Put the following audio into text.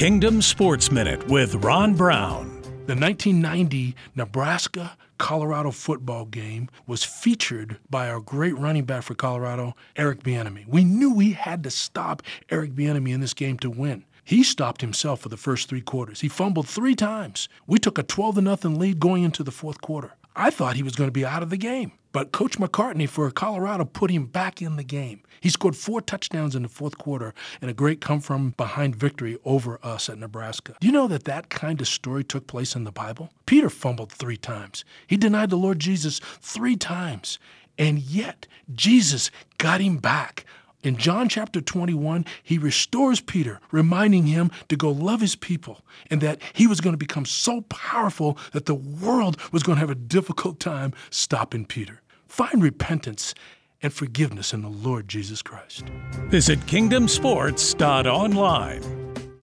Kingdom Sports Minute with Ron Brown. The 1990 Nebraska Colorado football game was featured by our great running back for Colorado, Eric Bieniemy. We knew we had to stop Eric Bieniemy in this game to win. He stopped himself for the first three quarters. He fumbled three times. We took a 12 0 lead going into the fourth quarter. I thought he was going to be out of the game. But Coach McCartney for Colorado put him back in the game. He scored four touchdowns in the fourth quarter and a great come from behind victory over us at Nebraska. Do you know that that kind of story took place in the Bible? Peter fumbled three times. He denied the Lord Jesus three times. And yet, Jesus got him back. In John chapter 21, he restores Peter, reminding him to go love his people and that he was going to become so powerful that the world was going to have a difficult time stopping Peter. Find repentance and forgiveness in the Lord Jesus Christ. Visit kingdomsports.online.